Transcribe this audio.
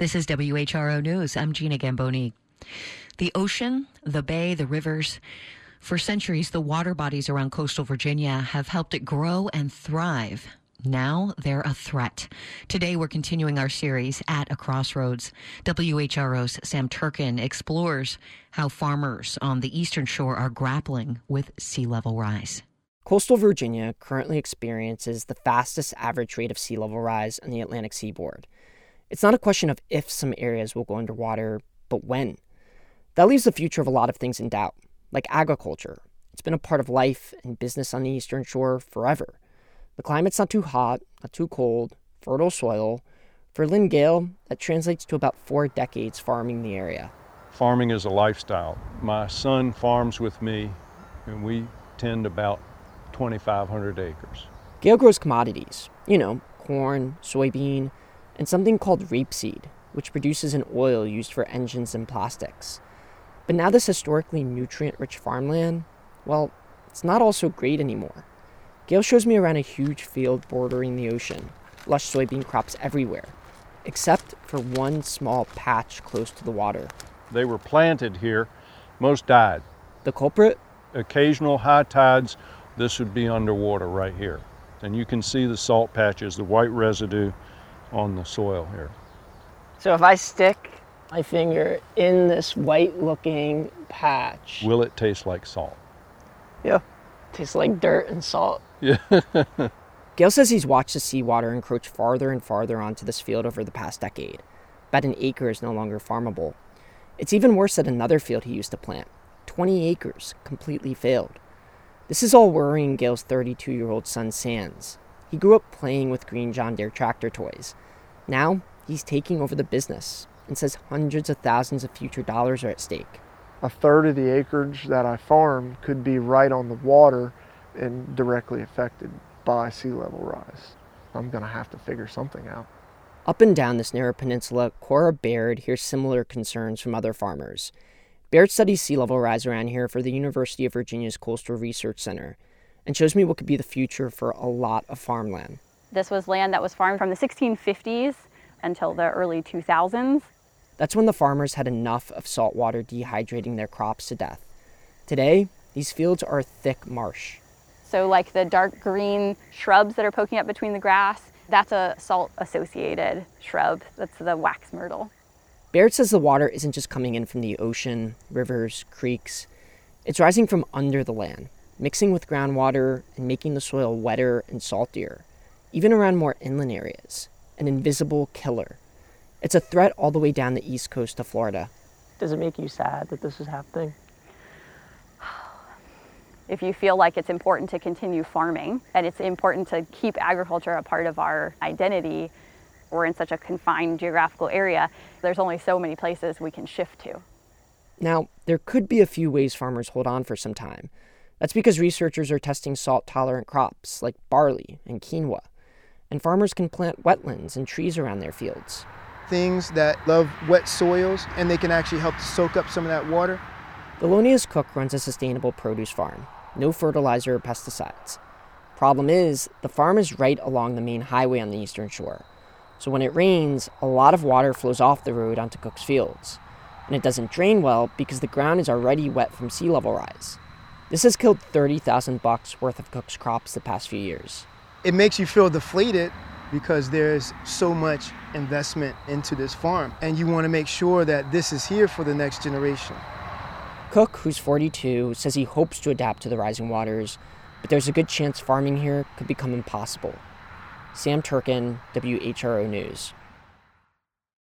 This is WHRO News. I'm Gina Gamboni. The ocean, the bay, the rivers, for centuries, the water bodies around coastal Virginia have helped it grow and thrive. Now they're a threat. Today, we're continuing our series at a crossroads. WHRO's Sam Turkin explores how farmers on the eastern shore are grappling with sea level rise. Coastal Virginia currently experiences the fastest average rate of sea level rise on the Atlantic seaboard. It's not a question of if some areas will go underwater, but when. That leaves the future of a lot of things in doubt, like agriculture. It's been a part of life and business on the eastern shore forever. The climate's not too hot, not too cold, fertile soil. For Lynn Gale, that translates to about four decades farming the area. Farming is a lifestyle. My son farms with me, and we tend about 2,500 acres. Gale grows commodities, you know, corn, soybean, and something called rapeseed, which produces an oil used for engines and plastics. But now, this historically nutrient rich farmland, well, it's not all so great anymore. Gale shows me around a huge field bordering the ocean, lush soybean crops everywhere, except for one small patch close to the water. They were planted here, most died. The culprit? Occasional high tides, this would be underwater right here. And you can see the salt patches, the white residue on the soil here. So if I stick my finger in this white looking patch. Will it taste like salt? Yeah. Tastes like dirt and salt. Yeah. Gale says he's watched the seawater encroach farther and farther onto this field over the past decade. About an acre is no longer farmable. It's even worse at another field he used to plant. 20 acres completely failed. This is all worrying Gale's 32 year old son, Sands. He grew up playing with green John Deere tractor toys. Now, he's taking over the business and says hundreds of thousands of future dollars are at stake. A third of the acreage that I farm could be right on the water and directly affected by sea level rise. I'm going to have to figure something out. Up and down this narrow peninsula, Cora Baird hears similar concerns from other farmers. Baird studies sea level rise around here for the University of Virginia's Coastal Research Center and shows me what could be the future for a lot of farmland. This was land that was farmed from the 1650s until the early 2000s. That's when the farmers had enough of salt water dehydrating their crops to death. Today, these fields are a thick marsh. So, like the dark green shrubs that are poking up between the grass, that's a salt associated shrub. That's the wax myrtle. Baird says the water isn't just coming in from the ocean, rivers, creeks. It's rising from under the land, mixing with groundwater and making the soil wetter and saltier, even around more inland areas. An invisible killer. It's a threat all the way down the east coast to Florida. Does it make you sad that this is happening? If you feel like it's important to continue farming and it's important to keep agriculture a part of our identity, we're in such a confined geographical area, there's only so many places we can shift to. Now, there could be a few ways farmers hold on for some time. That's because researchers are testing salt tolerant crops like barley and quinoa, and farmers can plant wetlands and trees around their fields things that love wet soils and they can actually help to soak up some of that water. Thelonious Cook runs a sustainable produce farm, no fertilizer or pesticides. Problem is, the farm is right along the main highway on the eastern shore. So when it rains, a lot of water flows off the road onto Cook's fields. And it doesn't drain well because the ground is already wet from sea level rise. This has killed 30,000 bucks worth of Cook's crops the past few years. It makes you feel deflated because there's so much investment into this farm. And you want to make sure that this is here for the next generation. Cook, who's 42, says he hopes to adapt to the rising waters, but there's a good chance farming here could become impossible. Sam Turkin, WHRO News.